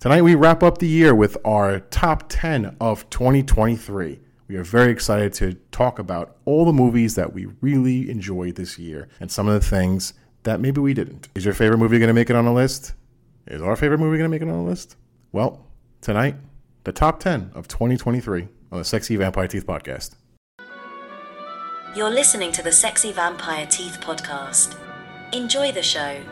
Tonight, we wrap up the year with our top 10 of 2023. We are very excited to talk about all the movies that we really enjoyed this year and some of the things that maybe we didn't. Is your favorite movie going to make it on the list? Is our favorite movie going to make it on the list? Well, tonight, the top 10 of 2023 on the Sexy Vampire Teeth podcast. You're listening to the Sexy Vampire Teeth podcast. Enjoy the show.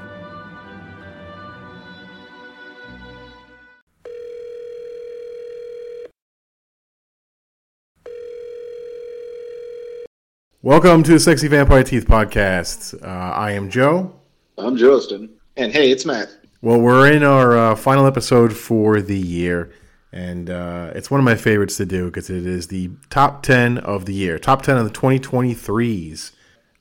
Welcome to the Sexy Vampire Teeth podcast. Uh, I am Joe. I'm Justin. And hey, it's Matt. Well, we're in our uh, final episode for the year, and uh, it's one of my favorites to do because it is the top 10 of the year, top 10 of the 2023s.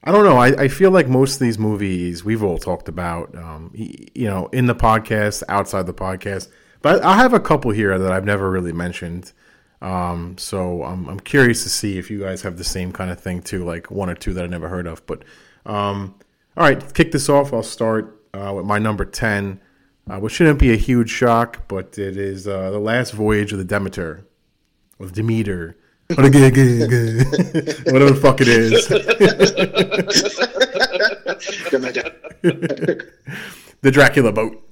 I don't know. I, I feel like most of these movies we've all talked about, um, you know, in the podcast, outside the podcast. But I have a couple here that I've never really mentioned. Um, so I'm, I'm curious to see if you guys have the same kind of thing too, like one or two that I never heard of. But um, all right, to kick this off. I'll start uh, with my number 10, uh, which shouldn't be a huge shock, but it is uh, The Last Voyage of the Demeter, of Demeter. Whatever the fuck it is. the Dracula boat.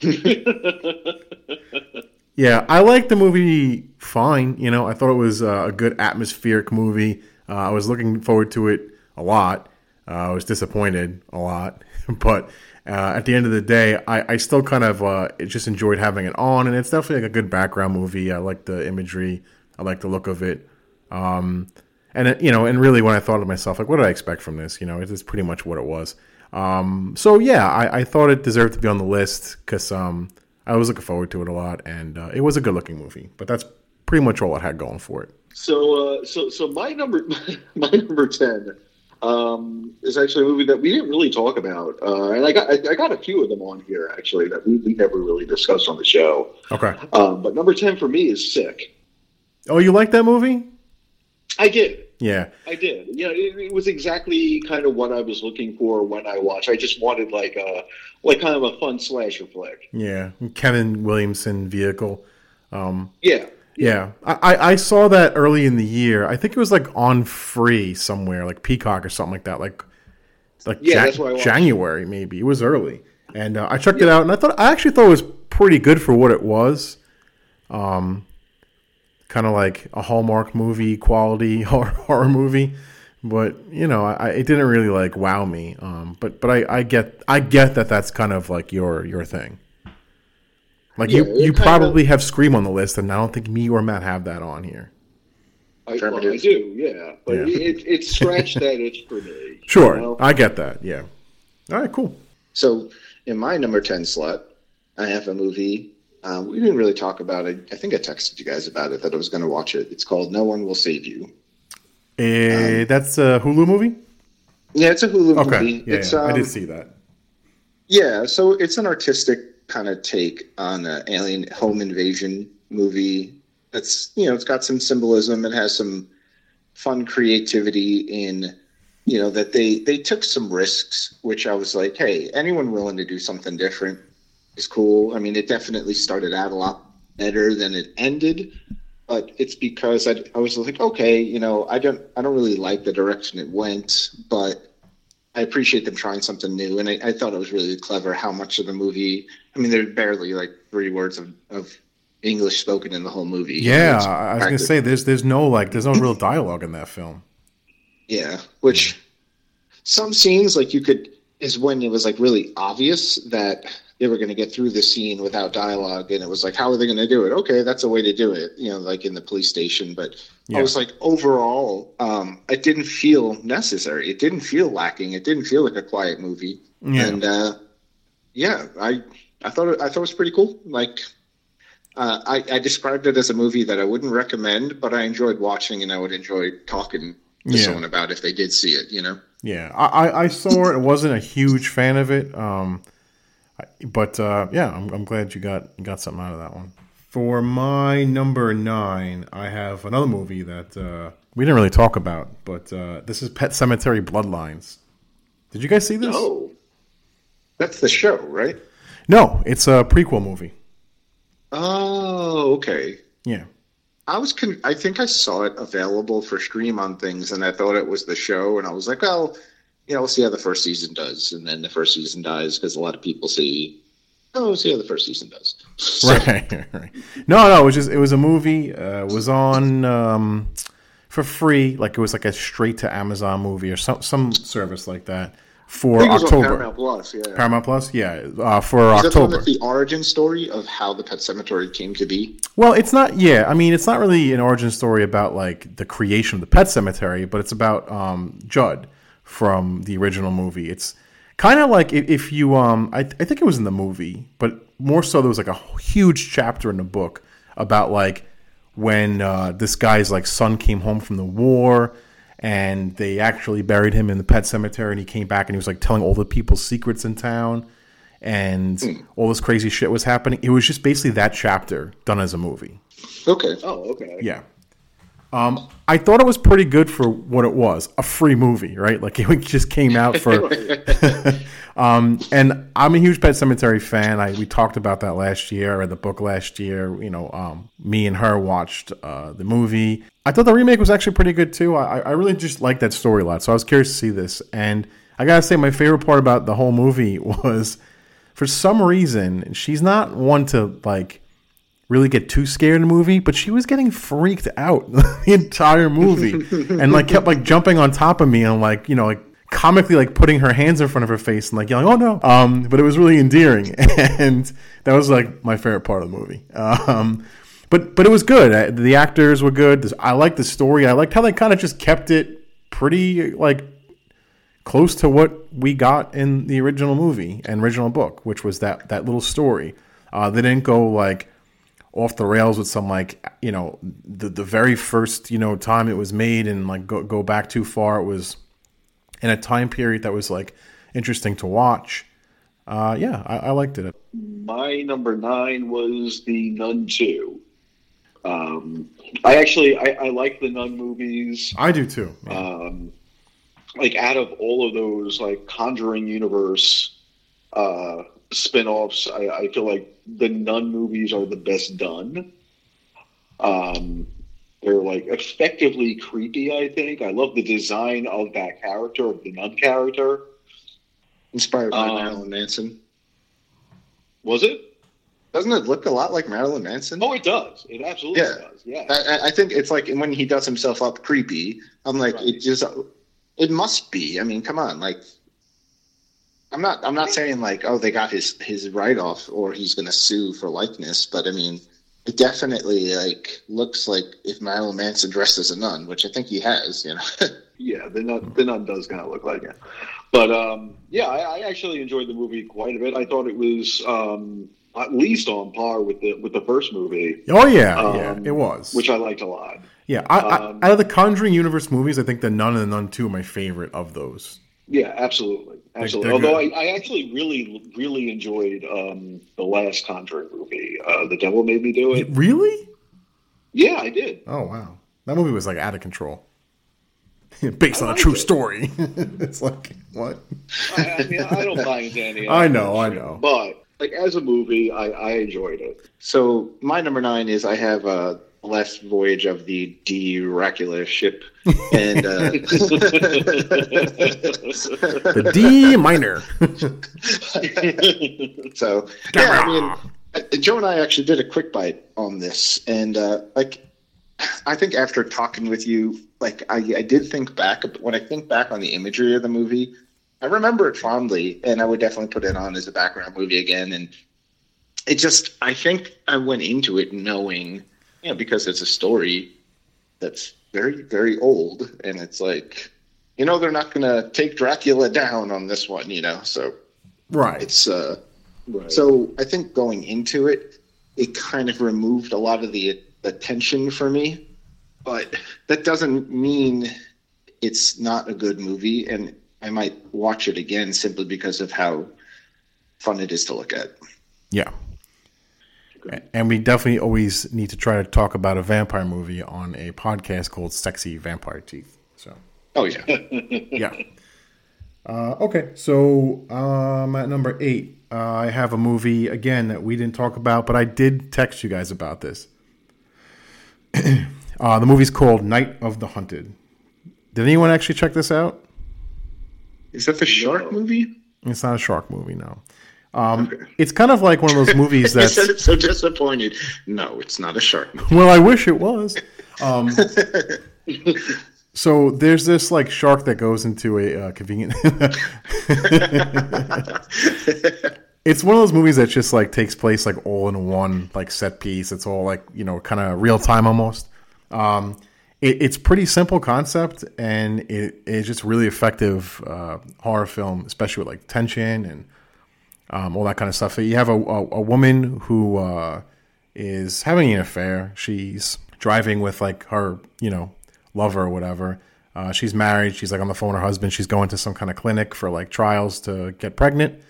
Yeah, I like the movie fine. You know, I thought it was uh, a good atmospheric movie. Uh, I was looking forward to it a lot. Uh, I was disappointed a lot, but uh, at the end of the day, I, I still kind of uh, just enjoyed having it on, and it's definitely like a good background movie. I like the imagery, I like the look of it, um, and you know, and really, when I thought of myself, like, what did I expect from this? You know, it's pretty much what it was. Um, so yeah, I, I, thought it deserved to be on the list because um, I was looking forward to it a lot, and uh, it was a good looking movie. But that's pretty much all it had going for it. So, uh, so, so my number, my number ten um, is actually a movie that we didn't really talk about, uh, and I got I, I, got a few of them on here actually that we, we never really discussed on the show. Okay. Um, but number ten for me is Sick. Oh, you like that movie? I did. Yeah, I did. Yeah, it, it, was exactly kind of what I was looking for when I watched. I just wanted like a like kind of a fun slasher flick. Yeah, Kevin Williamson vehicle. Um, yeah. Yeah, I, I saw that early in the year. I think it was like on free somewhere, like Peacock or something like that. Like, like yeah, Jan- January maybe. It was early, and uh, I checked yeah. it out, and I thought I actually thought it was pretty good for what it was. Um, kind of like a Hallmark movie quality horror, horror movie. But you know, I, it didn't really like wow me. Um, but but I, I get I get that that's kind of like your your thing. Like yeah, you you probably of, have Scream on the list, and I don't think me or Matt have that on here. I, well, I do, yeah, but yeah. It, it's scratched that itch for me. Sure, you know? I get that. Yeah. All right, cool. So in my number ten slot, I have a movie um, we didn't really talk about it. I think I texted you guys about it that I was going to watch it. It's called No One Will Save You. Uh, um, that's a Hulu movie. Yeah, it's a Hulu okay. movie. Yeah, it's, yeah. Um, I did um, see that. Yeah, so it's an artistic kind of take on an alien home invasion movie. It's you know it's got some symbolism and has some fun creativity in you know that they they took some risks, which I was like, hey, anyone willing to do something different is cool. I mean, it definitely started out a lot better than it ended, but it's because I, I was like, okay, you know, I don't I don't really like the direction it went, but I appreciate them trying something new, and I, I thought it was really clever how much of the movie. I mean, there's barely like three words of, of English spoken in the whole movie. Yeah, you know, I was gonna say there's there's no like there's no real dialogue in that film. Yeah, which some scenes like you could is when it was like really obvious that they were going to get through the scene without dialogue and it was like how are they going to do it okay that's a way to do it you know like in the police station but yeah. i was like overall um, it didn't feel necessary it didn't feel lacking it didn't feel like a quiet movie yeah. and uh, yeah i i thought it, i thought it was pretty cool like uh, I, I described it as a movie that I wouldn't recommend, but I enjoyed watching and I would enjoy talking to yeah. someone about if they did see it, you know? Yeah, I, I saw it. I wasn't a huge fan of it. Um, but uh, yeah, I'm, I'm glad you got got something out of that one. For my number nine, I have another movie that uh, we didn't really talk about, but uh, this is Pet Sematary Bloodlines. Did you guys see this? No, that's the show, right? No, it's a prequel movie. Oh, okay. Yeah. I was con- I think I saw it available for stream on things, and I thought it was the show, and I was like, well, you know, we'll see how the first season does, and then the first season dies because a lot of people see, oh, we'll see how the first season does. So, Right, right. No, no, it was just it was a movie. Uh, it was on um, for free, like it was like a straight to Amazon movie or some some service like that for I think it was on October. Paramount Plus, yeah. Paramount Plus, yeah, uh, for Is that October. that's the origin story of how the Pet Cemetery came to be? Well, it's not. Yeah, I mean, it's not really an origin story about like the creation of the pet cemetery, but it's about um, Judd from the original movie. It's kind of like if, you, um, I, I think it was in the movie, but more so there was like a huge chapter in the book about like when uh, this guy's like son came home from the war and they actually buried him in the pet cemetery and he came back and he was like telling all the people's secrets in town and all this crazy shit was happening. It was just basically that chapter done as a movie. Okay. Oh, okay. Yeah. Um, I thought it was pretty good for what it was a free movie, right? Like it just came out for. um, and I'm a huge Pet Sematary fan. I we talked about that last year. I read the book last year. You know, um, me and her watched uh, the movie. I thought the remake was actually pretty good too. I, I really just liked that story a lot. So I was curious to see this. And I gotta say, my favorite part about the whole movie was, for some reason, she's not one to like really get too scared in the movie, but she was getting freaked out the entire movie and like kept like jumping on top of me and like, you know, like comically like putting her hands in front of her face and like yelling, "Oh no!" Um, but it was really endearing, and that was like my favorite part of the movie. Um, but but it was good. The actors were good. I liked the story. I liked how they kind of just kept it pretty like close to what we got in the original movie and original book, which was that that little story. Uh, they didn't go like off the rails with some like you know the the very first you know time it was made and like go go back too far. It was in a time period that was like interesting to watch. Uh, yeah, I, I liked it. My number nine was the Nun Two. Um, I actually I, I like the Nun movies. I do too. Yeah. Um, like out of all of those like Conjuring universe uh, spin-offs, I, I feel like the Nun movies are the best done. Um, they're like effectively creepy. I think I love the design of that character of the Nun character. Inspired by Um, Marilyn Manson. Was it? Doesn't it look a lot like Marilyn Manson? Oh, it does. It absolutely Yeah. does. Yeah. I, I- think it's like when he does himself up creepy. I'm like, Right. it just, it must be. I mean, come on, like, I'm not, I'm not saying like, oh, they got his his write off or he's going to sue for likeness, but I mean, it definitely like looks like if Marilyn Manson dressed as a nun, which I think he has, you know. Yeah, the nun, the nun does kind of look like it. But um, yeah, I, I actually enjoyed the movie quite a bit. I thought it was um, at least on par with the with the first movie, oh yeah, um, yeah, it was. which I liked a lot. yeah, I, um, I, out of the Conjuring universe movies, I think the Nun and the Nun Two are my favorite of those. Yeah, absolutely, absolutely. they're Although I. I actually really really enjoyed um, the last Conjuring movie, uh, The Devil Made Me Do It. Really? Yeah, I did. Oh wow, that movie was like out of control. Based on a true it. story. it's like what? I, I mean, I don't buy into any. I know, I know. But like as a movie, I, I enjoyed it. So my number nine is I have uh, the last voyage of the Dracula ship, and uh, The D minor. so yeah, I mean, Joe and I actually did a quick bite on this, and uh, like I think after talking with you, like I, I did think back when I think back on the imagery of the movie, I remember it fondly, and I would definitely put it on as a background movie again, and it just I think I went into it knowing, you know, because it's a story that's very very old, and it's like. You know they're not going to take Dracula down on this one, you know. So right. it's uh Right. so I think going into it, it kind of removed a lot of the attention for me, but that doesn't mean it's not a good movie, and I might watch it again simply because of how fun it is to look at. Yeah. And we definitely always need to try to talk about a vampire movie on a podcast called Sexy Vampire Teeth. So, Oh yeah, yeah. Uh, okay, so um, at number eight, uh, I have a movie again that we didn't talk about, but I did text you guys about this. uh, the movie's called Night of the Hunted. Did anyone actually check this out? Is that the shark movie? It's not a shark movie, no. Um, It's kind of like one of those movies You that's. so disappointed. No, it's not a shark movie. Well, I wish it was. Um, so there's this like shark that goes into a uh, convenient. it's one of those movies that just like takes place like all in one like set piece. It's all like you know kind of real time almost. Um, it, it's pretty simple concept and it, it's just really effective uh, horror film, especially with like tension and um, all that kind of stuff. You have a, a, a woman who uh, is having an affair. She's driving with like her, you know, lover or whatever. Uh, she's married. She's like on the phone with her husband. She's going to some kind of clinic for like trials to get pregnant.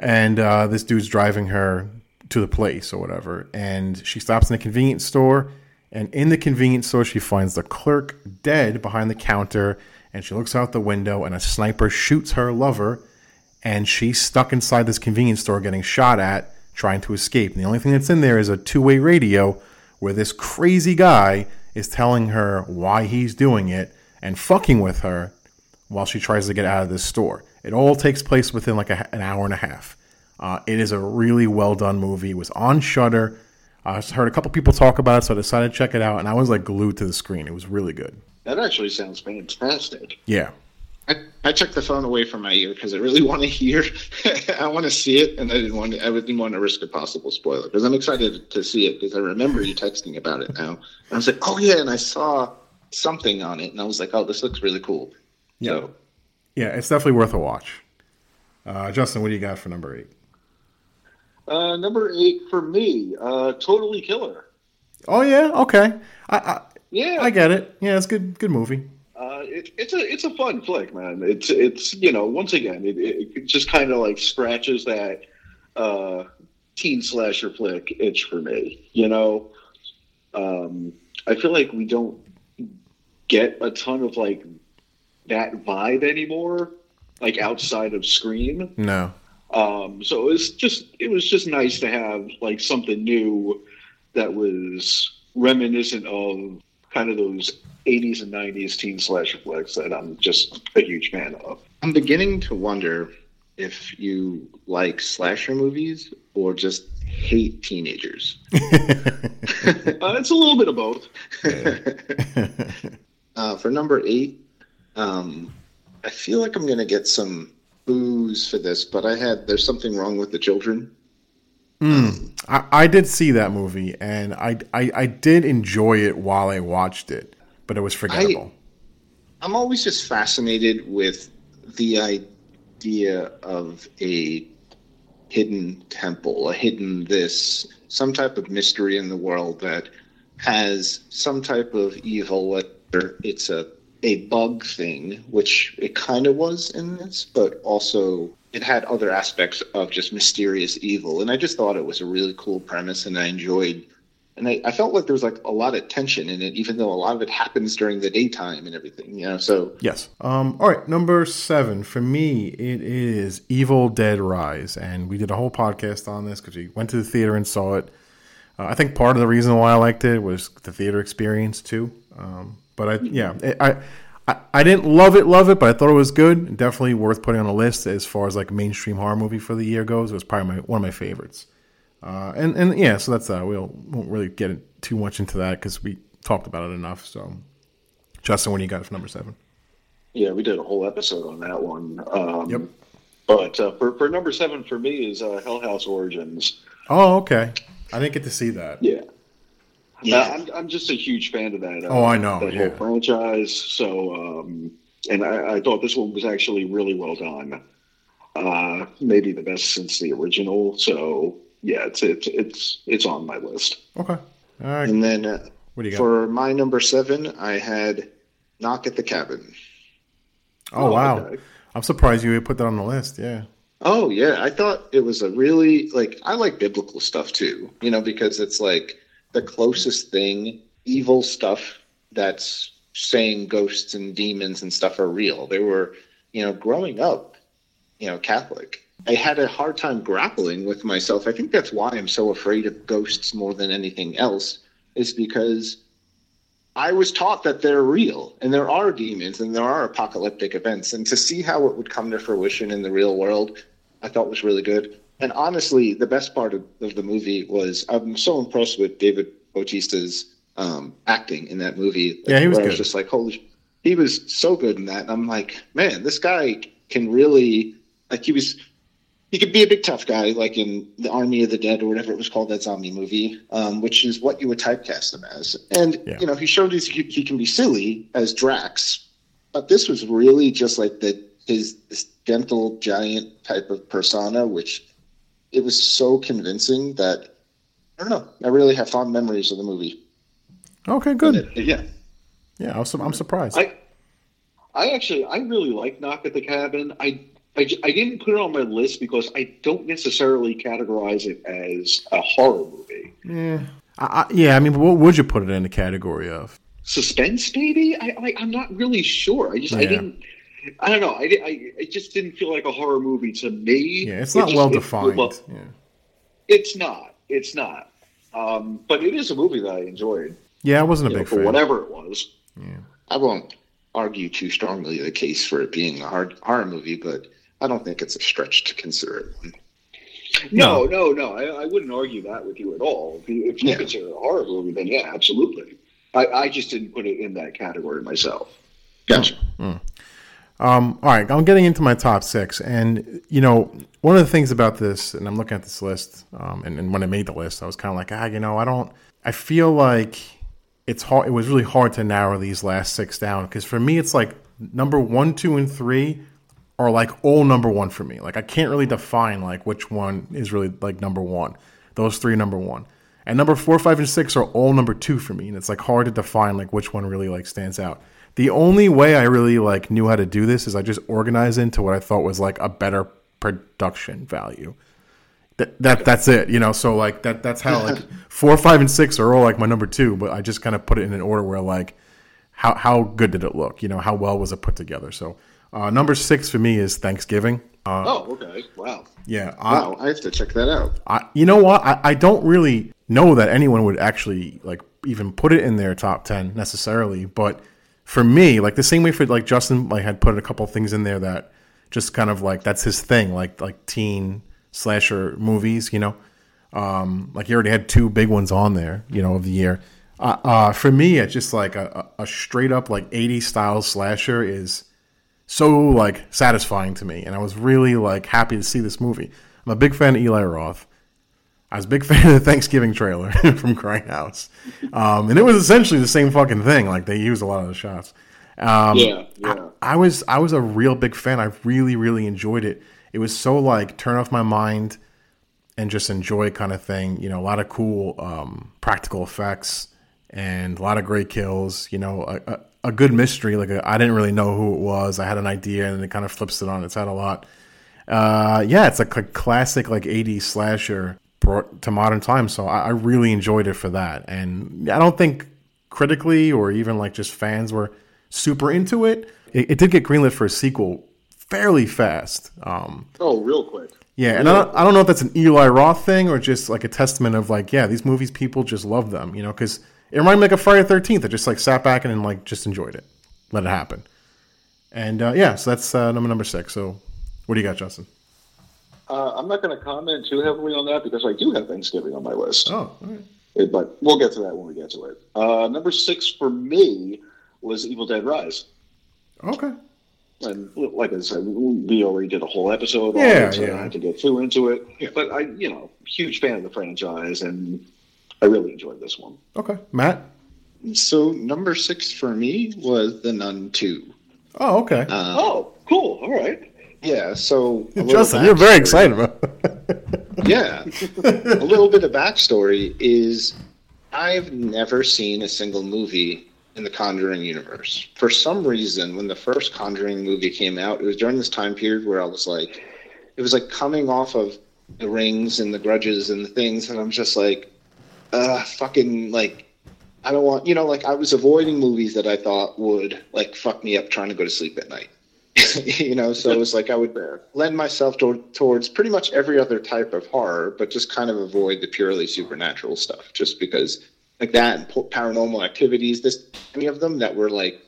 And uh, this dude's driving her to the place or whatever. And she stops in a convenience store. And in the convenience store, she finds the clerk dead behind the counter. And she looks out the window, and a sniper shoots her lover and she's stuck inside this convenience store getting shot at trying to escape. And the only thing that's in there is a two way radio where this crazy guy is telling her why he's doing it and fucking with her while she tries to get out of this store. It all takes place within like a, an hour and a half. Uh, it is a really well done movie. It was on Shudder. I heard a couple people talk about it, so I decided to check it out, and I was like glued to the screen. It was really good. That actually sounds fantastic. Yeah, I, I took the phone away from my ear because I really want to hear. I want to see it, and I didn't want to, I didn't want to risk a possible spoiler because I'm excited to see it because I remember you texting about it now. And I was like, oh yeah, and I saw something on it, and I was like, oh, this looks really cool. Yeah. So yeah, it's definitely worth a watch. Uh, Justin, what do you got for number eight? Uh, number eight for me, uh, Totally Killer. Oh yeah, okay. I I, Yeah, I get it. Yeah, it's good good movie. It, it's a it's a fun flick, man. It's it's you know once again it, it just kind of like scratches that uh, teen slasher flick itch for me. You know, um, I feel like we don't get a ton of like that vibe anymore, like outside of Scream. No. Um, so it was just it was just nice to have like something new that was reminiscent of kind of those 80s and 90s teen slasher flicks that I'm just a huge fan of. I'm beginning to wonder if you like slasher movies or just hate teenagers. Uh, it's a little bit of both. uh, for number eight, um, I feel like I'm going to get some booze for this, but I had there's something wrong with the children. Mm. I, I did see that movie, and I, I I did enjoy it while I watched it, but it was forgettable. I'm always just fascinated with the idea of a hidden temple, a hidden this, some type of mystery in the world that has some type of evil, whether it's a a bug thing, which it kind of was in this, but also it had other aspects of just mysterious evil. And I just thought it was a really cool premise, and I enjoyed. And I, I felt like there was like a lot of tension in it, even though a lot of it happens during the daytime and everything, you know. So Yes. Um. All right. Number seven for me, it is Evil Dead Rise, and we did a whole podcast on this because we went to the theater and saw it. Uh, I think part of the reason why I liked it was the theater experience too. Um. But I, yeah, it, I. I, I didn't love it, love it, but I thought it was good. Definitely worth putting on a list as far as like mainstream horror movie for the year goes. It was probably my, one of my favorites. Uh, and and yeah, so that's uh, we'll won't really get too much into that because we talked about it enough. So, Justin, what do you got for number seven? Yeah, we did a whole episode on that one. Um, Yep. But uh, for, for number seven for me is uh, Hell House Origins. Oh, okay. I didn't get to see that. Yeah. Yeah. Uh, I'm, I'm just a huge fan of that. Uh, Oh, I know, that yeah. whole franchise. So, um, and I, I thought this one was actually really well done. Uh, maybe the best since the original. So, yeah, it's it's it's it's on my list. Okay. All right. and then uh, What do you got? for my number seven, I had Knock at the Cabin. oh, wow. okay. I'm surprised you put that on the list. Yeah. Oh yeah, I thought it was a really like I like biblical stuff too, you know, because it's like the closest thing evil stuff that's saying ghosts and demons and stuff are real. They were, you know, growing up, you know, Catholic, I had a hard time grappling with myself. I think that's why I'm so afraid of ghosts more than anything else, is because I was taught that they're real and there are demons and there are apocalyptic events. And to see how it would come to fruition in the real world, I thought was really good. And honestly, the best part of, of the movie was I'm so impressed with David Bautista's um, acting in that movie. Yeah, he was where I good. just like, holy, he was so good in that. And I'm like, man, this guy can really like he was he could be a big tough guy, like in the Army of the Dead or whatever it was called, that zombie movie, um, which is what you would typecast him as. And Yeah. you know, he showed he, he can be silly as Drax, but this was really just like the his this gentle giant type of persona, which it was so convincing that I don't know. I really have fond memories of the movie. Okay, good. It- yeah, Yeah, I was, I'm surprised. I, I actually, I really like Knock at the Cabin. I I didn't put it on my list because I don't necessarily categorize it as a horror movie. yeah, I, I, yeah. I mean, what would you put it in the category of? Suspense, maybe. I, I, I'm not really sure. I just, I Yeah. didn't. I don't know. I, I, it just didn't feel like a horror movie to me. Yeah, it's It not just- well it- defined. well, yeah. it's not. It's not. Um, but it is a movie that I enjoyed. yeah, I wasn't a you know, big for fan. whatever it was. I won't argue too strongly the case for it being a hard horror movie, but I don't think it's a stretch to consider it one. No, no, no. I, I wouldn't argue that with you at all. If you, if you Yeah. consider it a horror movie, then yeah, absolutely. I, I just didn't put it in that category myself. Gotcha. Um, all right, I'm getting into my top six, and you know, one of the things about this, and I'm looking at this list, um, and, and when I made the list, I was kind of like, ah, you know, I don't, I feel like it's hard. It was really hard to narrow these last six down because for me, it's like number one, two, and three are like all number one for me. Like I can't really define like which one is really like number one. Those three number one. And number four, five, and six are all number two for me. And it's like hard to define like which one really like stands out. The only way I really like knew how to do this is I just organized into what I thought was like a better production value. That, that that's it, you know. So like that that's how like four, five, and six are all like my number two, but I just kind of put it in an order where like how how good did it look? You know, how well was it put together? So uh, number six for me is Thanksgiving. Uh, Oh, okay. Wow. yeah, I, Wow, I have to check that out. I, you know what? I, I don't really know that anyone would actually like even put it in their top ten necessarily. But for me, like the same way for like Justin, like had put a couple things in there that just kind of like that's his thing, like like teen slasher movies. You know, um, like he already had two big ones on there, you know, of the year. Uh, uh, for me, it's just like a, a a straight up like 80s style slasher is so like satisfying to me, and I was really like happy to see this movie. I'm a big fan of Eli Roth. I was a big fan of the Thanksgiving trailer from Grindhouse, um, and it was essentially the same fucking thing. Like they used a lot of the shots. Um, Yeah, yeah. I was I was a real big fan. I really really enjoyed it. It was so like turn off my mind and just enjoy kind of thing. You know, a lot of cool um, practical effects and a lot of great kills. You know, a, a, a good mystery. Like I I didn't really know who it was. I had an idea and it kind of flips it on its head a lot. Uh, yeah, it's like a classic like 80s slasher brought to modern times. So I, I really enjoyed it for that. And I don't think critically or even like just fans were super into it. It, it did get greenlit for a sequel fairly fast. Um, Oh, real quick. yeah, and I don't, I don't know if that's an Eli Roth thing or just like a testament of like, yeah, these movies people just love them, you know, because it reminded me like a Friday Thirteenth. I just like sat back and, and like just enjoyed it, let it happen, and uh, yeah, so that's uh, number number six. So, what do you got, Justin? Uh, I'm not going to comment too heavily on that because I do have Thanksgiving on my list. Oh, all right. But we'll get to that when we get to it. Uh, number six for me was Evil Dead Rise. okay, And like I said, we already did a whole episode on Yeah, it, so yeah. I had to get too into it. Yeah. But I, you know, huge fan of the franchise, and I really enjoyed this one. okay, Matt. So number six for me was The Nun Two. Oh, okay, Uh, oh, cool. All right. Yeah, so Justin, you're very excited about. Yeah, a little bit of backstory is I've never seen a single movie in the Conjuring universe. For some reason, when the first Conjuring movie came out, it was during this time period where I was like, it was like coming off of the rings and the grudges and the things, and I'm just like, uh, fucking like, I don't want, you know, like I was avoiding movies that I thought would like fuck me up trying to go to sleep at night. you know, so it was like I would lend myself to, towards pretty much every other type of horror, but just kind of avoid the purely supernatural stuff, just because like that and paranormal activities, this any of them that were like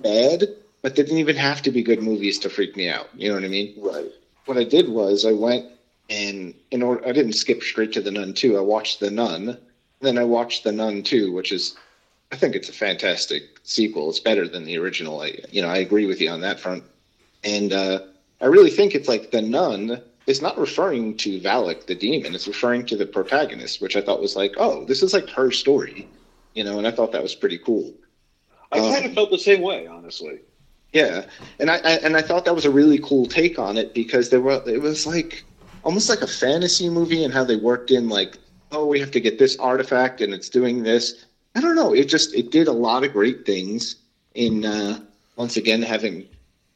bad, but they didn't even have to be good movies to freak me out. You know what I mean? Right. What I did was I went and in order I didn't skip straight to the Nun two. I watched the Nun, then I watched the Nun two, which is I think it's a fantastic sequel. It's better than the original. I you know I agree with you on that front. And uh, I really think it's like the nun is not referring to Valak the demon. It's referring to the protagonist, which I thought was like, oh, this is like her story, you know. And I thought that was pretty cool. I um, kind of felt the same way, honestly. Yeah, and I, I, and I thought that was a really cool take on it because there were it was like almost like a fantasy movie and how they worked in like oh we have to get this artifact and it's doing this. I don't know. It just it did a lot of great things in uh, once again having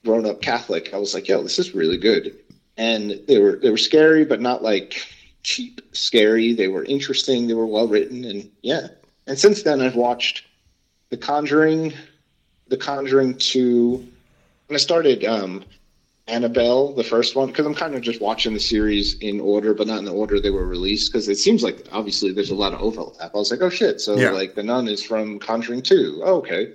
grown up Catholic, I was like, yo, this is really good. And they were they were scary, but not like cheap scary. They were interesting. They were well written, and yeah. And since then, I've watched The Conjuring, The Conjuring Two, and I started um, Annabelle, the first one, because I'm kind of just watching the series in order, but not in the order they were released. Because it seems like obviously there's a lot of overlap. I was like, oh shit, so yeah. like the Nun is from Conjuring Two. Oh, okay.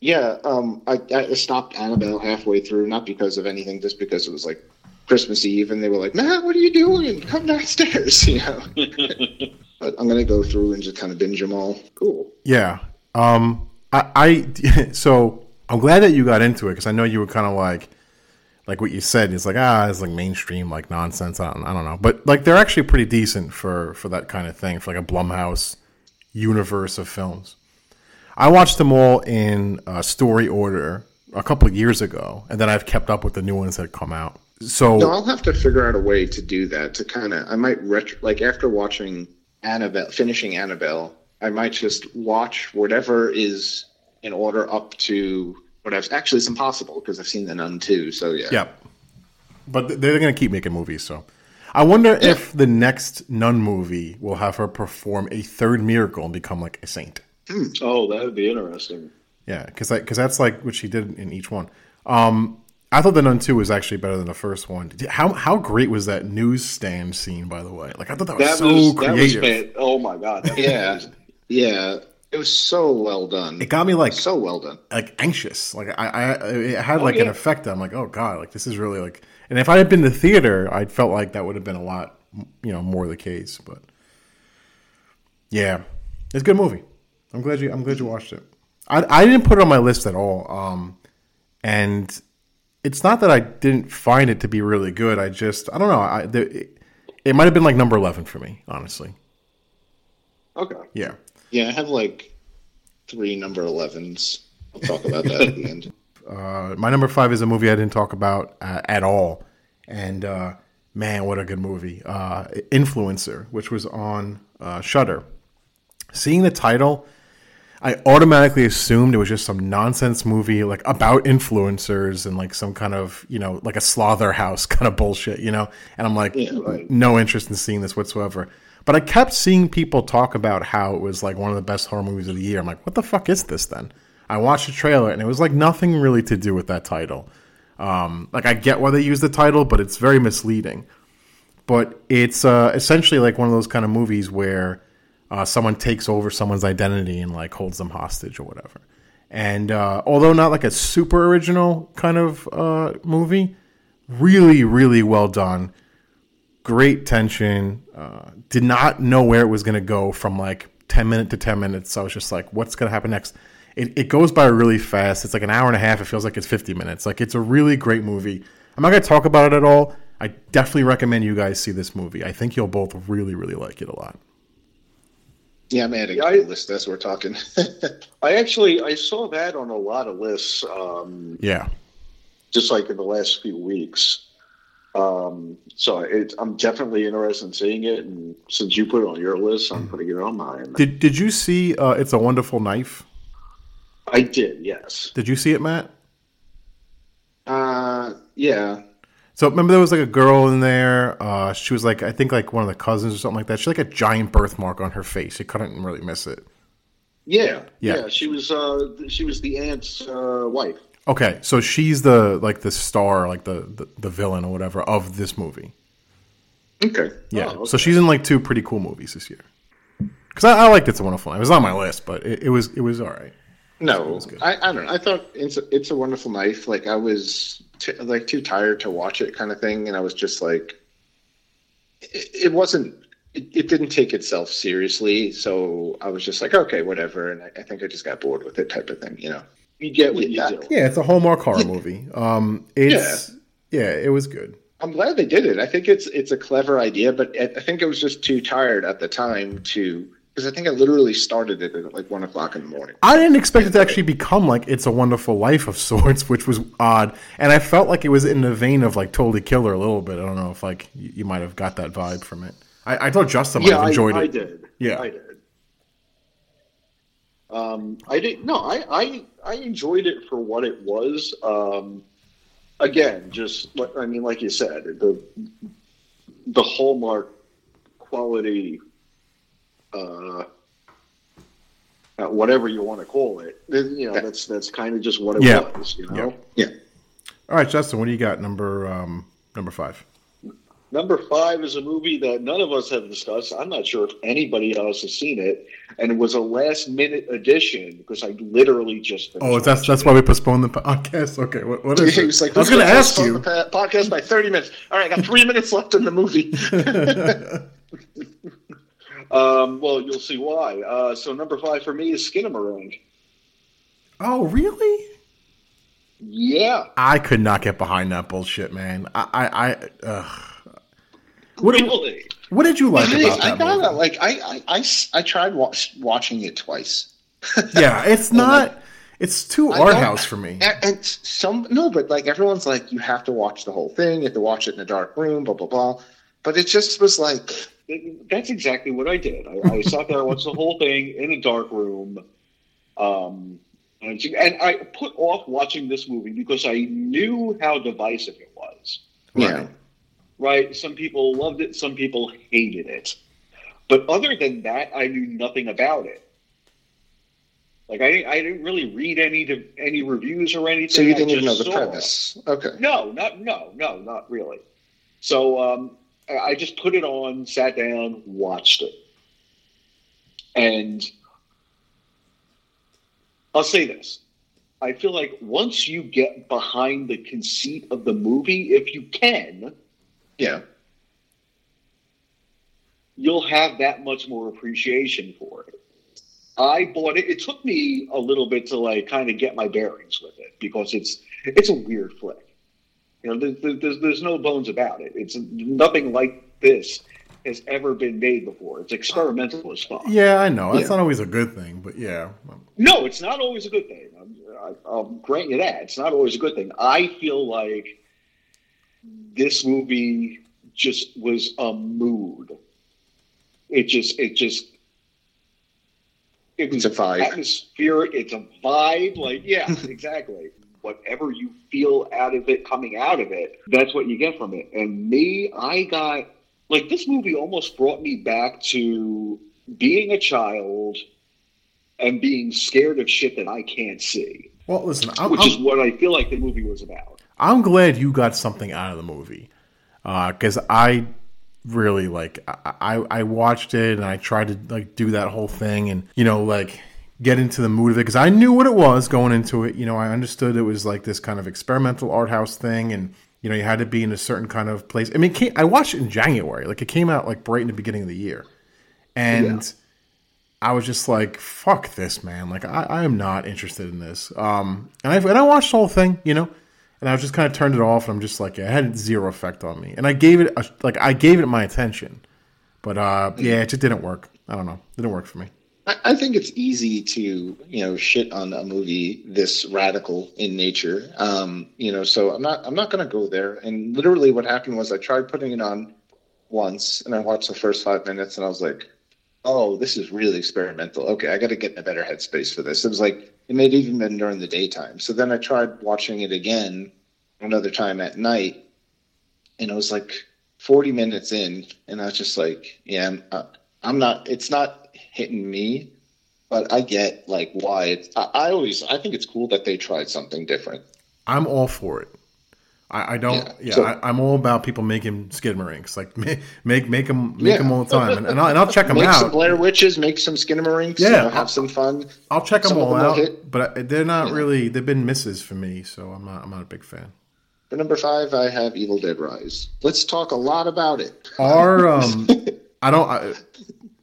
Yeah, um, I, I stopped Annabelle halfway through, not because of anything, just because it was like Christmas Eve, and they were like, "Matt, what are you doing? Come downstairs." You know. but I'm gonna go through and just kind of binge them all. Cool. Yeah. Um. I. I so I'm glad that you got into it because I know you were kind of like, like what you said. It's like ah, it's like mainstream like nonsense. I don't. I don't know. But like they're actually pretty decent for for that kind of thing for like a Blumhouse universe of films. I watched them all in uh, story order a couple of years ago, and then I've kept up with the new ones that come out. So no, I'll have to figure out a way to do that. To kind of, I might retro, like after watching Annabelle, finishing Annabelle, I might just watch whatever is in order up to whatever. Actually, it's impossible because I've seen the Nun too. So yeah, yeah. But they're going to keep making movies, so. I wonder yeah. if the next Nun movie will have her perform a third miracle and become like a saint. Hmm. Oh, that would be interesting. Yeah, because because that's like what she did in each one. Um, I thought the Nun Two was actually better than the first one. How how great was that newsstand scene? By the way, like I thought that was that so was, creative. Was, oh my god! yeah, yeah. It was so well done. It got me like so well done, like anxious. Like I, I it had oh, like yeah. an effect. I'm like, oh god, like this is really like. And if I had been to theater, I felt like that would have been a lot, you know, more the case. But yeah, it's a good movie. I'm glad you. I'm glad you watched it. I I didn't put it on my list at all. Um, and it's not that I didn't find it to be really good. I just I don't know. I it, it might have been like number eleven for me, honestly. Okay. Yeah. Yeah, I have like three number elevens. I'll talk about that at the end. Uh, my number five is a movie I didn't talk about uh, at all, and uh, man, what a good movie! Uh, Influencer, which was on uh, Shudder. Seeing the title I automatically assumed it was just some nonsense movie like about influencers and like some kind of you know like a slaughterhouse kind of bullshit, you know. And I'm like, yeah, right. no interest in seeing this whatsoever. But I kept seeing people talk about how it was like one of the best horror movies of the year. I'm like, what the fuck is this then? I watched the trailer and it was like nothing really to do with that title. Um, like I get why they use the title, but it's very misleading. But it's uh, essentially like one of those kind of movies where uh, someone takes over someone's identity and like holds them hostage or whatever. And uh, although not like a super original kind of uh, movie, really, really well done. Great tension. Uh, did not know where it was going to go from like 10 minute to 10 minutes. So I was just like, what's going to happen next? It, it goes by really fast. It's like an hour and a half. It feels like it's 50 minutes. Like it's a really great movie. I'm not going to talk about it at all. I definitely recommend you guys see this movie. I think you'll both really, really like it a lot. Yeah, I'm adding yeah, to the list as we're talking. I actually I saw that on a lot of lists. Um, yeah, just like in the last few weeks. Um, so it, I'm definitely interested in seeing it, and since you put it on your list, I'm putting it on mine. Did Did you see uh, It's a Wonderful Knife? I did. Yes. Did you see it, Matt? Uh, yeah. So remember there was like a girl in there. Uh, she was like I think like one of the cousins or something like that. She had like a giant birthmark on her face. You couldn't really miss it. Yeah, yeah. yeah she was uh, she was the aunt's uh, wife. Okay, so she's the like the star, like the the, the villain or whatever of this movie. Okay. Yeah, Oh, okay. so she's in like two pretty cool movies this year. Because I, I liked It's a Wonderful Life. It was on my list, but it, it was it was all right. No, good. I, I don't know. I thought it's a, it's a wonderful knife. Like I was t- like too tired to watch it, kind of thing, and I was just like, it, it wasn't. It, it didn't take itself seriously, so I was just like, okay, whatever. And I, I think I just got bored with it, type of thing, you know. You get what Yeah. you do. Yeah, it's a Hallmark horror movie. Um, it's yeah. it was good. I'm glad they did it. I think it's it's a clever idea, but I I think I was just too tired at the time to because I think I literally started it at like one o'clock in the morning. I didn't expect it to actually become like It's a Wonderful Life of sorts, which was odd, and I felt like it was in the vein of like Totally Killer a little bit. I don't know if like you, you might have got that vibe from it. I, I thought Justin might Yeah, have enjoyed I it. I did. Yeah. I did. Um, I did no, I, I I enjoyed it for what it was. Um, again, just like I mean, like you said, the the hallmark quality, uh, uh, whatever you want to call it. You know, that's that's kind of just what it Yeah. was. You know. Yeah. Yeah. All right, Justin, what do you got? Number um, number five. Number five is a movie that none of us have discussed. I'm not sure if anybody else has seen it, and it was a last minute addition because I literally just. Oh, finished that's watching that's why we postponed the podcast. Okay, what, what is it? was like, I was going to ask you. the podcast by 30 minutes. All right, I got three minutes left in the movie. Um, well, you'll see why. Uh, so number five for me is Skinamarink. Oh, really? Yeah, I could not get behind that bullshit, man. I, I, I ugh. What, really. what did you like I, about I that gotta movie? like I I, I I tried watch, watching it twice. Yeah, it's not. It's too I art house for me. And, and some no, but like everyone's like, you have to watch the whole thing. You have to watch it in a dark room. Blah blah blah. But it just was like, That's exactly what I did. I, I sat there, watched the whole thing in a dark room, um, and, and I put off watching this movie because I knew how divisive it was. you Right. Right? Some people loved it, some people hated it. But other than that, I knew nothing about it. Like I, didn't- I didn't really read any any reviews or anything. so you didn't even know the premise. Okay. No, not no, no, not really. So um, I just put it on, sat down, watched it, and I'll say this: I feel like once you get behind the conceit of the movie, if you can, Yeah. you'll have that much more appreciation for it. I bought it. It took me a little bit to like kind of get my bearings with it because it's it's a weird flick. You know, there's, there's, there's no bones about it. It's nothing like this has ever been made before. It's experimental as fuck. Yeah, I know. That's Yeah. not always a good thing, but yeah. No, it's not always a good thing. I'm, I, I'll grant you that. It's not always a good thing. I feel like this movie just was a mood. It just, it just, it was It's a vibe. atmospheric. It's a vibe. Like, yeah, exactly. Whatever you feel out of it, coming out of it, that's what you get from it. And me, I got like this movie almost brought me back to being a child and being scared of shit that I can't see, Well, listen, I'm, which I'm, is what I feel like the movie was about. I'm glad you got something out of the movie uh, because I really like I I watched it and I tried to like do that whole thing and you know like get into the mood of it because I knew what it was going into it. You know, I understood it was like this kind of experimental art house thing and. You know, you had to be in a certain kind of place. I mean, it came, I watched it in January. Like, it came out like right in the beginning of the year, and I was just like, "Fuck this, man!" Like, I, I am not interested in this. Um, and I and I watched the whole thing, you know, and I was just kind of turned it off. And I'm just like, yeah, it had zero effect on me. And I gave it a, like I gave it my attention, but uh, yeah, it just didn't work. I don't know, it didn't work for me. I, I think it's easy to you know shit on a movie this radical in nature. Um, you know, so I'm not I'm not going to go there. And literally, what happened was I tried putting it on once, and I watched the first five minutes, and I was like, "Oh, this is really experimental. Okay, I got to get in a better headspace for this." It was like it may have even been during the daytime. So then I tried watching it again another time at night, and it was like 40 minutes in, and I was just like, "Yeah, I'm, uh, I'm not. It's not." Hitting me, but I get like why it's. I, I always I think it's cool that they tried something different. I'm all for it. I, I don't. Yeah, Yeah, so- I, I'm all about people making skidmarinks. Like make make make them make Yeah. them all the time, and, and, I'll, and I'll check them Make some out. Blair Witches, make some Skinamarink, Yeah. you know, have some fun. I'll check them some all them out, hit. but they're not Yeah. really. They've been misses for me, so I'm not. I'm not a big fan. For number five, I have Evil Dead Rise. Let's talk a lot about it. Our um, I don't. I,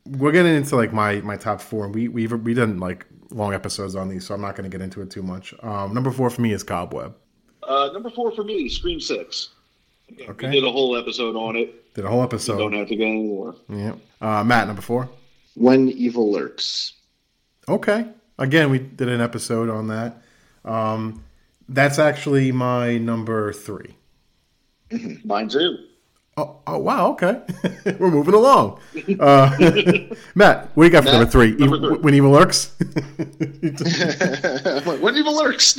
we're getting into like my my top four, and we we've we done like long episodes on these, so I'm not going to get into it too much. Um, number four for me is Cobweb. Uh, number four for me, Scream Six. Okay. We did a whole episode on it. Did a whole episode Don't episode. have to get any more. Yeah. Uh, Matt, number four. When Evil Lurks. Okay. Again, we did an episode on that. Um, that's actually my number three. Mine too. Oh, oh wow. Okay. We're moving along. Uh, Matt, what do you got for Matt, number three? number three. When Evil Lurks? Like, when Evil Lurks.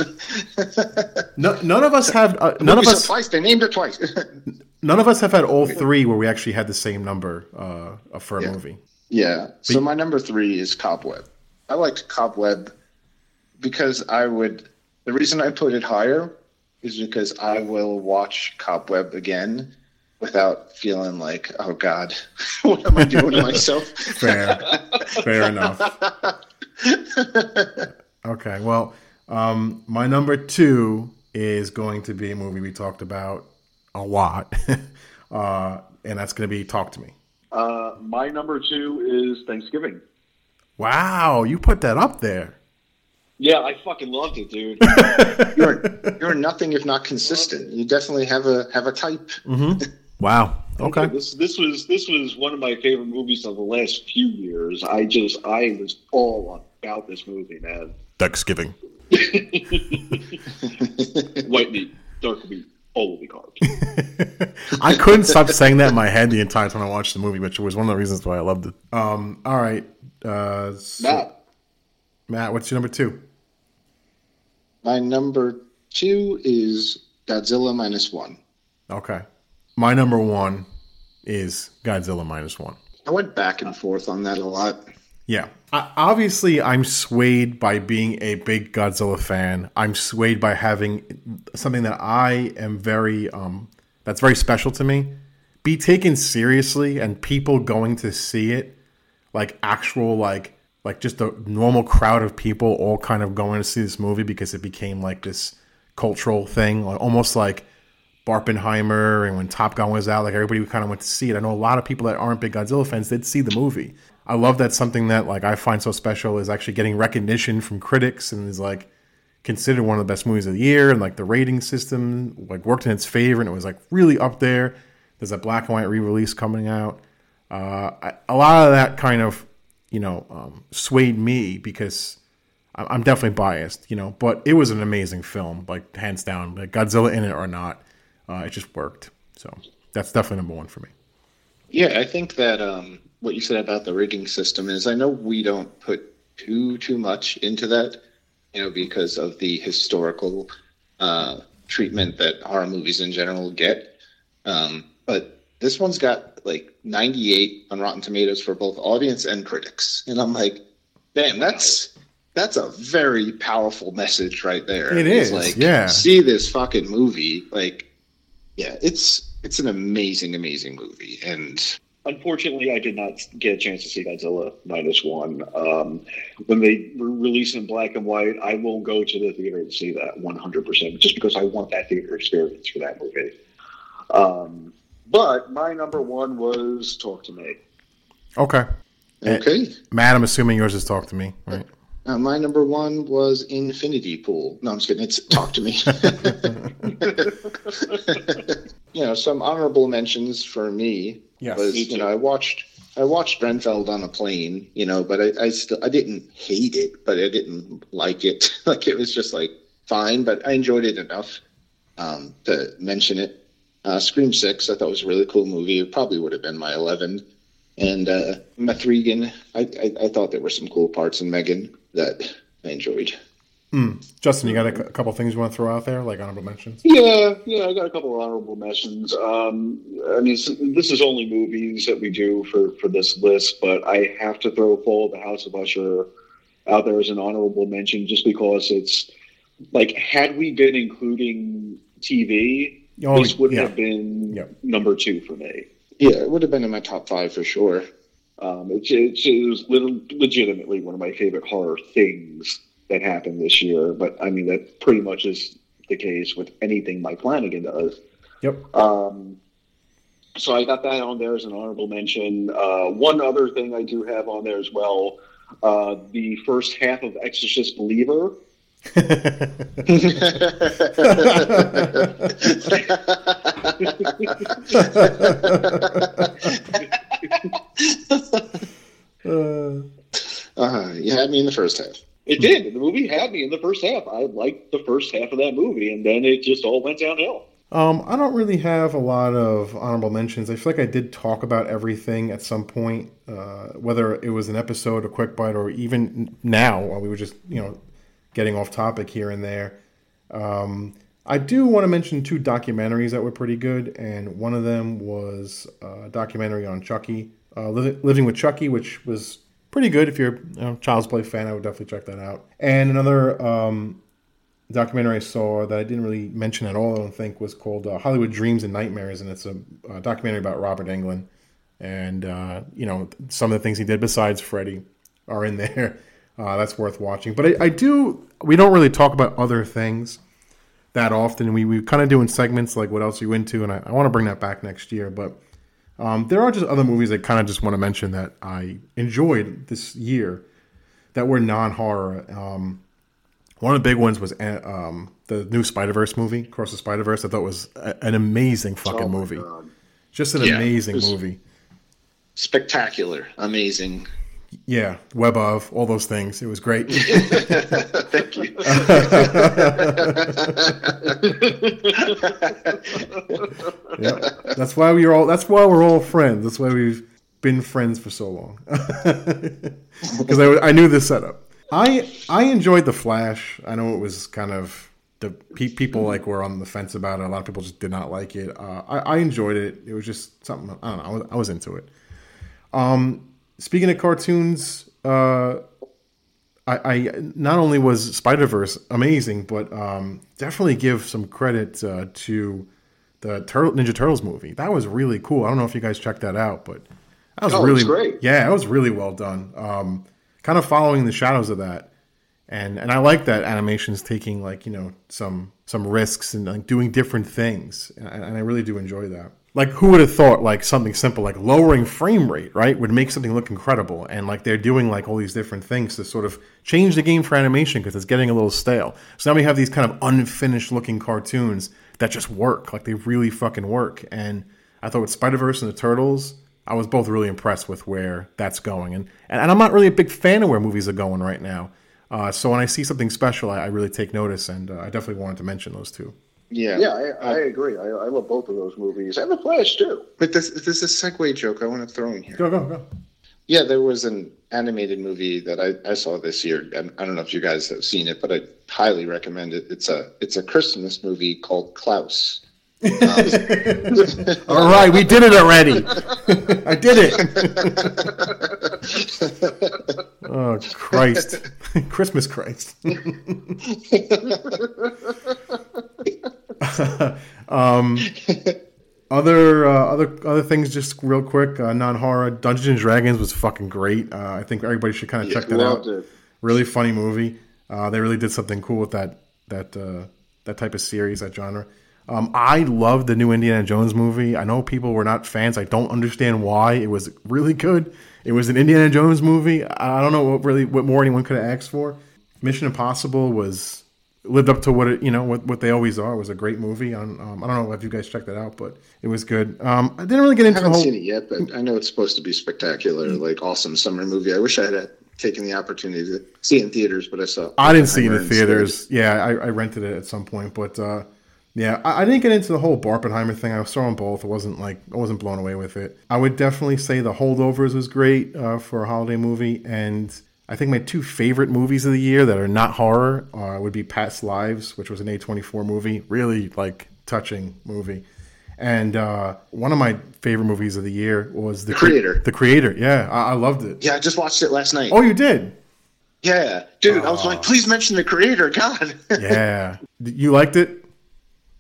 no, none of us have. Uh, none of us. twice. They named it twice. None of us have had all three where we actually had the same number uh, for a Yeah. movie. yeah. So my number three is Cobweb. I liked Cobweb because I would. The reason I put it higher is because I will watch Cobweb again without feeling like, oh God, what am I doing to myself? Fair. Fair enough. Okay. Well, um, my number two is going to be a movie we talked about a lot, uh, and that's going to be Talk to Me. Uh, my number two is Thanksgiving. Wow, you put that up there. Yeah, I fucking loved it, dude. You're you're nothing if not consistent. You definitely have a have a type. Wow. Okay. This this was this was one of my favorite movies of the last few years. I just I was all about this movie, man. Thanksgiving. White meat, dark meat, all will be carved. I couldn't stop saying that in my head the entire time I watched the movie, which was one of the reasons why I loved it. Um. All right. Uh, so- Matt, Matt, what's your number two? My number two is Godzilla minus one. Okay. My number one is Godzilla minus one. I went back and forth on that a lot. Yeah. I, obviously, I'm swayed by being a big Godzilla fan. I'm swayed by having something that I am very, um, that's very special to me, be taken seriously and people going to see it, like actual, like, like just a normal crowd of people all kind of going to see this movie because it became like this cultural thing, like, almost like Barbenheimer and when Top Gun was out, like everybody kind of went to see it. I know a lot of people that aren't big Godzilla fans did see the movie. I love that something that like I find so special is actually getting recognition from critics and is like considered one of the best movies of the year and like the rating system like worked in its favor and it was like really up there. There's a black and white re-release coming out. Uh, I, a lot of that kind of you know um, swayed me because I'm definitely biased, you know, but it was an amazing film, like hands down, like Godzilla in it or not, uh, it just worked. So that's definitely number one for me. Yeah, I think that um, what you said about the rigging system is I know we don't put too too much into that, you know, because of the historical uh, treatment that horror movies in general get. Um, but this one's got like 98 on Rotten Tomatoes for both audience and critics, and I'm like, damn, that's that's a very powerful message right there. It It's is, like, yeah. See this fucking movie, like, yeah, it's it's an amazing, amazing movie, and Unfortunately, I did not get a chance to see Godzilla minus one. Um, when they were released in black and white, I will go to the theater to see that 100%, just because I want that theater experience for that movie. Um, but my number one was Talk to Me. Okay. Okay. Matt, I'm assuming yours is Talk to Me, right? Uh, my number one was Infinity Pool. No, I'm just kidding. It's Talk to Me. you know, some honorable mentions for me Yes, was you know I watched I watched Renfield on a plane, you know, but I, I still I didn't hate it, but I didn't like it. like it was just like fine, but I enjoyed it enough um, to mention it. Uh, Scream Six, I thought was a really cool movie. It probably would have been my eleven. And uh, Meth Regan, I, I I thought there were some cool parts in Megan that I enjoyed. Justin, you got a, cou- couple things you want to throw out there, like honorable mentions? Yeah, yeah, I got a couple of honorable mentions. Um, I mean, this is only movies that we do for, for this list, but I have to throw Fall of the House of Usher out there as an honorable mention just because it's like had we been including TV, Oh, this would yeah. have been Yep. number two for me. Yeah, it would have been in my top five for sure. Um, it, it, it was legitimately one of my favorite horror things that happened this year. But I mean, that pretty much is the case with anything Mike Flanagan does. Yep. Um, so I got that on there as an honorable mention. Uh, one other thing I do have on there as well: uh, the first half of Exorcist Believer. Uh, uh, you had me in the first half. It did. The movie had me in the first half. I liked the first half of that movie, and then it just all went downhill. Um, I don't really have a lot of honorable mentions. I feel like I did talk about everything at some point, uh, whether it was an episode, a quick bite, or even now while we were just you know getting off topic here and there. Um, I do want to mention two documentaries that were pretty good, and one of them was a documentary on Chucky, uh, Living with Chucky, which was pretty good. If you're a Child's Play fan, I would definitely check that out. And another um, documentary I saw that I didn't really mention at all, I don't think, was called uh, Hollywood Dreams and Nightmares, and it's a, a documentary about Robert Englund. And, uh, you know, some of the things he did besides Freddy are in there. Uh, that's worth watching. But I, I do, we don't really talk about other things that often. We, we kind of do in segments like what else are you into, and I, I want to bring that back next year. But um, there are just other movies I kind of just want to mention that I enjoyed this year that were non horror. Um, one of the big ones was uh, um, the new Spider Verse movie, Across the Spider Verse. I thought was a, an amazing fucking Oh movie, God. just an Yeah, amazing movie. Spectacular, amazing. Yeah, web of all those things. It was great. Thank you. yeah, that's why we're all. That's why we're all friends. That's why we've been friends for so long. Because I, I knew the setup. I I enjoyed the Flash. I know it was kind of the pe- people like were on the fence about it. A lot of people just did not like it. Uh, I, I enjoyed it. It was just something. I don't know. I was, I was into it. Um, speaking of cartoons, uh, I, I not only was Spider Verse amazing, but um, definitely give some credit uh, to the Turtle, Ninja Turtles movie. That was really cool. I don't know if you guys checked that out, but that was Oh, really was great. Yeah, that was really well done. Um, kind of following the shadows of that, and and I like that animation's taking like you know some some risks and like doing different things, and, and I really do enjoy that. Like who would have thought like something simple like lowering frame rate, right, would make something look incredible, and like they're doing like all these different things to sort of change the game for animation because it's getting a little stale. So now we have these kind of unfinished looking cartoons that just work, like they really fucking work. And I thought with Spider Verse and the Turtles, I was both really impressed with where that's going, and and I'm not really a big fan of where movies are going right now. Uh, so when I see something special, I, I really take notice, and uh, I definitely wanted to mention those two. Yeah. Yeah, I, I uh, agree. I, I love both of those movies and the Flash too. But this, there's a segue joke I want to throw in here. Go go go. Yeah, there was an animated movie that I, I saw this year. and I don't know if you guys have seen it, but I highly recommend it. It's a it's a Christmas movie called Klaus. All right, we did it already. I did it. oh Christ, Christmas Christ. um, other uh, other other things, just real quick. Uh, non horror. Dungeons and Dragons was fucking great. Uh, I think everybody should kind of check that out. it. Really funny movie. Uh, they really did something cool with that that uh, that type of series, that genre. Um, I love the new Indiana Jones movie. I know people were not fans. I don't understand why. It was really good. It was an Indiana Jones movie. I I don't know what really what more anyone could have asked for. Mission Impossible was lived up to what it you know what, what they always are. It was a great movie. On um, I don't know if you guys checked that out, but it was good. Um, I didn't really get into the haven't whole. seen it yet, but I know it's supposed to be spectacular, like awesome summer movie. I wish I had taken the opportunity to see it in theaters, but I saw. I didn't see it in the Oppenheimer instead. theaters. Yeah, I, I rented it at some point, but uh, yeah, I, I didn't get into the whole Barbenheimer thing. I saw them both. I wasn't like I wasn't blown away with it. I would definitely say The Holdovers was great uh, for a holiday movie, and I think my two favorite movies of the year that are not horror uh, would be Past Lives, which was an A24 movie, really like touching movie. And uh, one of my favorite movies of the year was The, The Creator. The Creator, yeah, I, I loved it. Yeah, I just watched it last night. Oh, you did? Yeah, dude, I was like, please mention the creator. God. yeah, you liked it.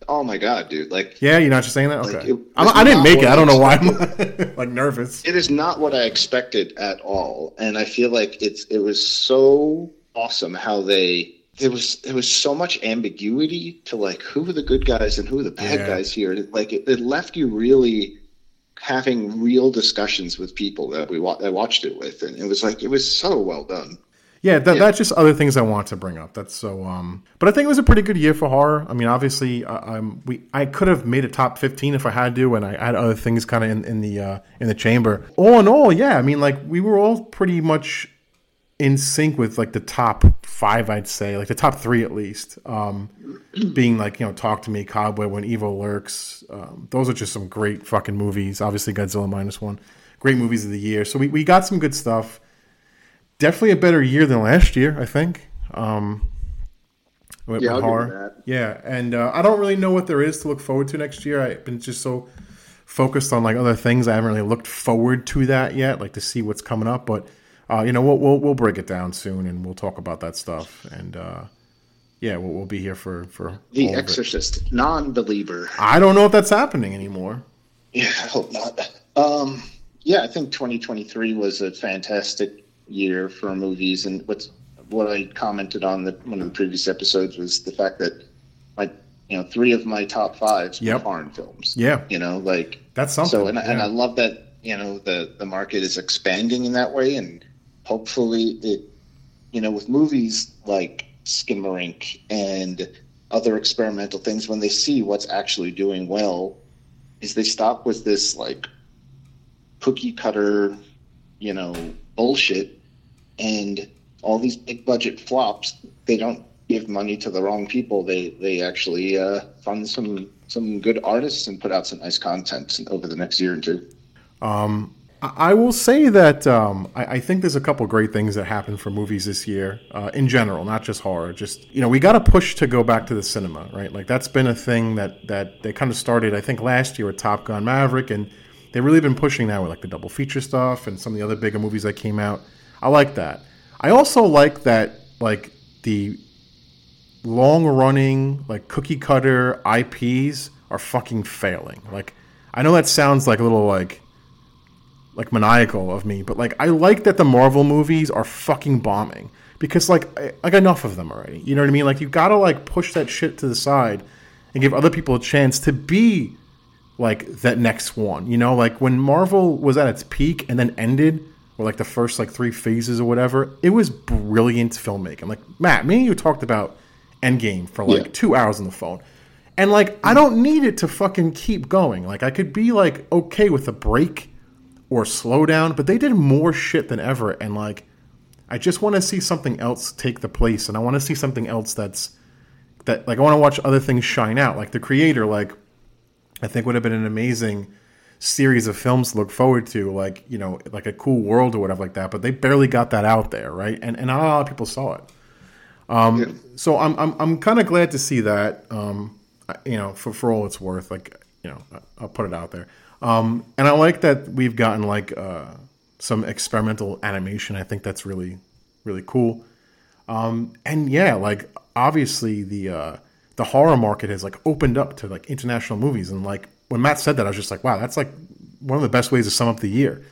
Oh my god, dude! Like, yeah, you're not just saying that. Like, Okay, it I'm- I didn't make it. I don't know why I'm like nervous. it is not what I expected at all, and I feel like it's it was so awesome how they there was there was so much ambiguity to like who are the good guys and who are the bad Yeah. guys here. Like it, it left you really having real discussions with people that we wa- that watched it with, and it was like it was so well done. Yeah, that, Yeah. that's just other things I want to bring up. That's so. Um, but I think it was a pretty good year for horror. I mean, obviously, I, I'm we I could have made a top fifteen if I had to, and I had other things kind of in, in the uh, in the chamber. All in all, yeah, I mean, like we were all pretty much in sync with like the top five, I'd say, like the top three at least. Um, being like you know, Talk to Me, Cobweb, When Evil Lurks. Um, those are just some great fucking movies. Obviously, Godzilla minus one, great movies of the year. So we, we got some good stuff definitely a better year than last year, I think. Um, with, Yeah, with I'll give that. Yeah, and uh, I don't really know what there is to look forward to next year. I've been just so focused on like other things. I haven't really looked forward to that yet, like to see what's coming up. But uh, you know, we'll, we'll we'll break it down soon, and we'll talk about that stuff. And uh, yeah, we'll, we'll be here for for The. Exorcist, non-believer. I don't know if that's happening anymore. Yeah, I hope not. Um, yeah, I think 2023 was a fantastic year for movies, and what's what I commented on the one of the previous episodes was the fact that my you know three of my top fives Yep. were foreign films. Yeah, You know, like that's something. so, and, I and. I love that you know the the market is expanding in that way, and hopefully it, you know, with movies like Skinamarink and other experimental things, when they see what's actually doing well, is they stop with this like cookie cutter, you know, bullshit, and all these big budget flops. They don't give money to the wrong people. They they actually uh, fund some some good artists and put out some nice content over the next year or two. Um, I will say that um, I, I think there's a couple great things that happened for movies this year uh, in general, not just horror. Just you know, we got a push to go back to the cinema, right? Like that's been a thing that that they kind of started, I think, last year with Top Gun Maverick, and they've really been pushing that with like the double feature stuff and some of the other bigger movies that came out. I like that. I also like that like the long running like cookie cutter IPs are fucking failing. Like I know that sounds like a little like like maniacal of me, but like I like that the Marvel movies are fucking bombing because like I, like enough of them already. You know what I mean? Like you got to like push that shit to the side and give other people a chance to be like that next one. You know, like when Marvel was at its peak and then ended or like the first like three phases or whatever, it was brilliant filmmaking. Like Matt, me and you talked about Endgame for like Yeah. two hours on the phone. And like I don't need it to fucking keep going. Like I could be like okay with a break or slow down, but they did more shit than ever. And like I just want to see something else take the place, and I want to see something else that's that like I want to watch other things shine out. Like the creator, like I think would have been an amazing series of films to look forward to, like you know, like a cool world or whatever like that. But they barely got that out there, right? And and not a lot of people saw it. Um, so I'm I'm I'm kind of glad to see that. Um, you know, for for all it's worth, like you know, I- I'll put it out there. Um, and I like that we've gotten like uh, some experimental animation. I think that's really really cool. Um, and yeah, like obviously the uh, the horror market has like opened up to like international movies, and like when Matt said that, I was just like, wow, that's like one of the best ways to sum up the year.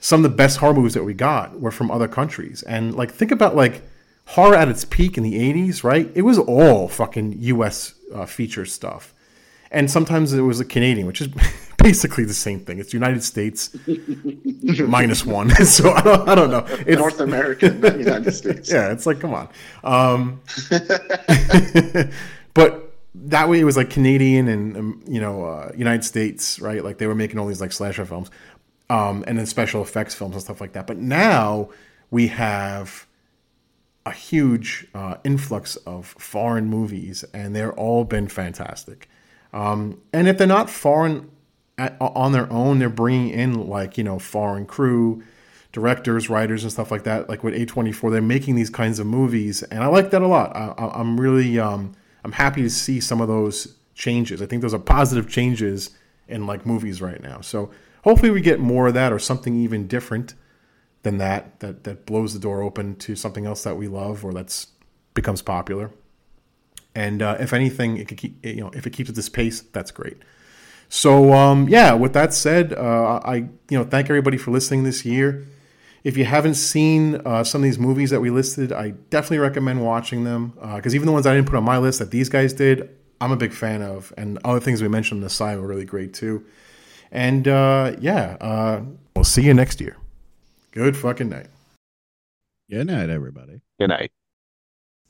Some of the best horror movies that we got were from other countries, and like think about like horror at its peak in the '80s, right? It was all fucking U.S. Uh, feature stuff, and sometimes it was a Canadian, which is basically the same thing. It's United States minus one, so I don't, I don't know. It's, North America, not United States. yeah, it's like come on. Um, but that way it was like Canadian and um, you know uh, United States, right? Like they were making all these like slasher films, um, and then special effects films and stuff like that. But now we have a huge uh, influx of foreign movies, and they're all been fantastic. Um, and if they're not foreign at, on their own, they're bringing in like you know foreign crew, directors, writers, and stuff like that. Like with A24, they're making these kinds of movies, and I like that a lot. I, I'm really um, I'm happy to see some of those changes. I think those are positive changes in like movies right now. So hopefully we get more of that or something even different than that that that blows the door open to something else that we love or that's becomes popular. And uh, if anything, it could keep you know if it keeps at this pace, that's great. So um, yeah, with that said, uh, I you know thank everybody for listening this year. If you haven't seen uh, some of these movies that we listed, I definitely recommend watching them because uh, even the ones I didn't put on my list that these guys did, I'm a big fan of, and other things we mentioned on the side were really great too. And uh, yeah, uh, we'll see you next year. Good fucking night. Good night, everybody. Good night.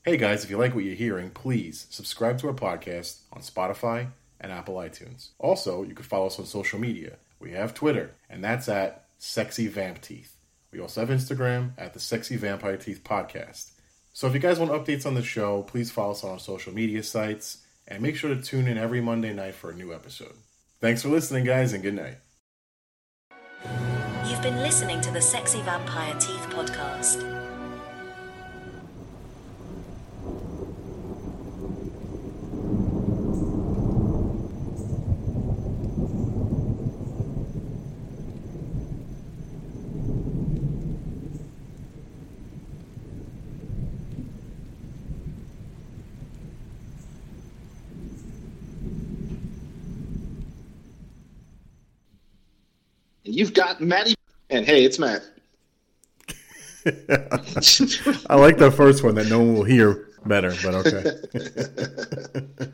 Hey guys, if you like what you're hearing, please subscribe to our podcast on Spotify and Apple iTunes. Also, you can follow us on social media. We have Twitter, and that's at Sexy Vamp Teeth. We also have Instagram at the Sexy Vampire Teeth Podcast. So if you guys want updates on the show, please follow us on our social media sites and make sure to tune in every Monday night for a new episode. Thanks for listening, guys, and good night. You've been listening to the Sexy Vampire Teeth Podcast. You've got Matty. And hey, it's Matt. I like the first one that no one will hear better, but okay.